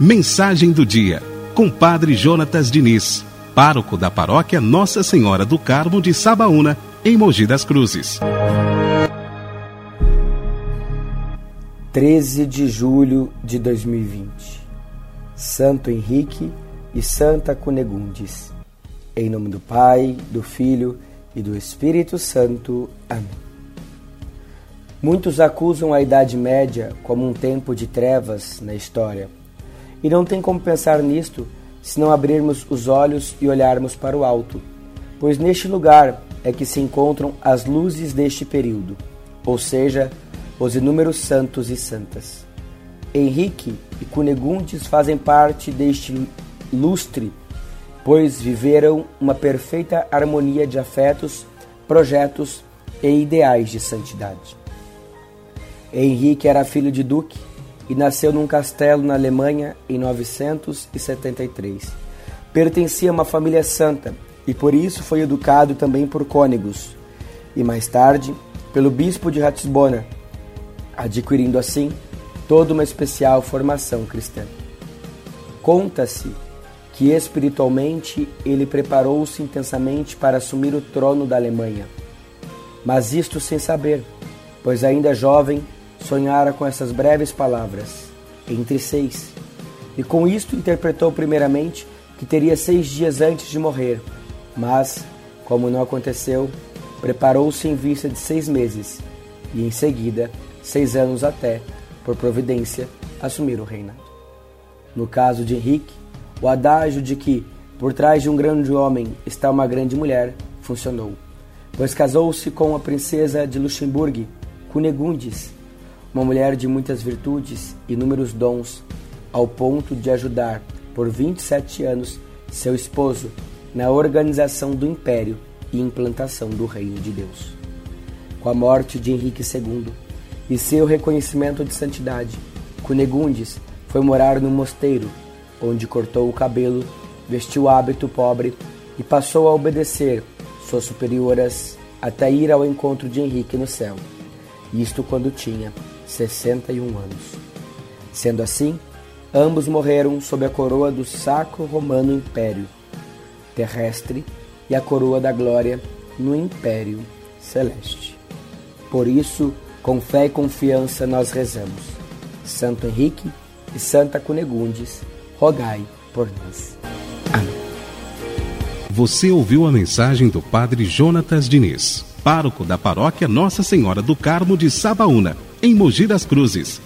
Mensagem do dia, com Padre Jonatas Diniz, pároco da paróquia Nossa Senhora do Carmo de Sabaúna, em Mogi das Cruzes. 13 de julho de 2020 Santo Henrique e Santa Cunegundes. Em nome do Pai, do Filho e do Espírito Santo. Amém. Muitos acusam a Idade Média como um tempo de trevas na história. E não tem como pensar nisto se não abrirmos os olhos e olharmos para o alto, pois neste lugar é que se encontram as luzes deste período, ou seja, os inúmeros santos e santas. Henrique e Cunegundes fazem parte deste lustre, pois viveram uma perfeita harmonia de afetos, projetos e ideais de santidade. Henrique era filho de duque e nasceu num castelo na Alemanha em 973. Pertencia a uma família santa e por isso foi educado também por cônegos e mais tarde pelo bispo de Ratisbona, adquirindo assim toda uma especial formação cristã. Conta-se que espiritualmente ele preparou-se intensamente para assumir o trono da Alemanha, mas isto sem saber, pois ainda jovem sonhara com essas breves palavras: entre seis. E com isto interpretou primeiramente que teria seis dias antes de morrer, mas, como não aconteceu, preparou-se em vista de seis meses e, em seguida, seis anos até, por providência, assumir o reinado. No caso de Henrique, o adágio de que por trás de um grande homem está uma grande mulher funcionou, pois casou-se com a princesa de Luxemburgo, Cunegundes, uma mulher de muitas virtudes e inúmeros dons, ao ponto de ajudar por 27 anos seu esposo na organização do império e implantação do reino de Deus. Com a morte de Henrique II, e seu reconhecimento de santidade, Cunegundes foi morar no mosteiro, onde cortou o cabelo, vestiu hábito pobre e passou a obedecer suas superioras até ir ao encontro de Henrique no céu, isto quando tinha 61 anos. Sendo assim, ambos morreram sob a coroa do Sacro Romano Império terrestre e a coroa da glória no Império Celeste. Por isso, com fé e confiança nós rezamos. Santo Henrique e Santa Cunegundes, rogai por nós. Amém. Você ouviu a mensagem do Padre Jonatas Diniz, pároco da paróquia Nossa Senhora do Carmo de Sabaúna, em Mogi das Cruzes.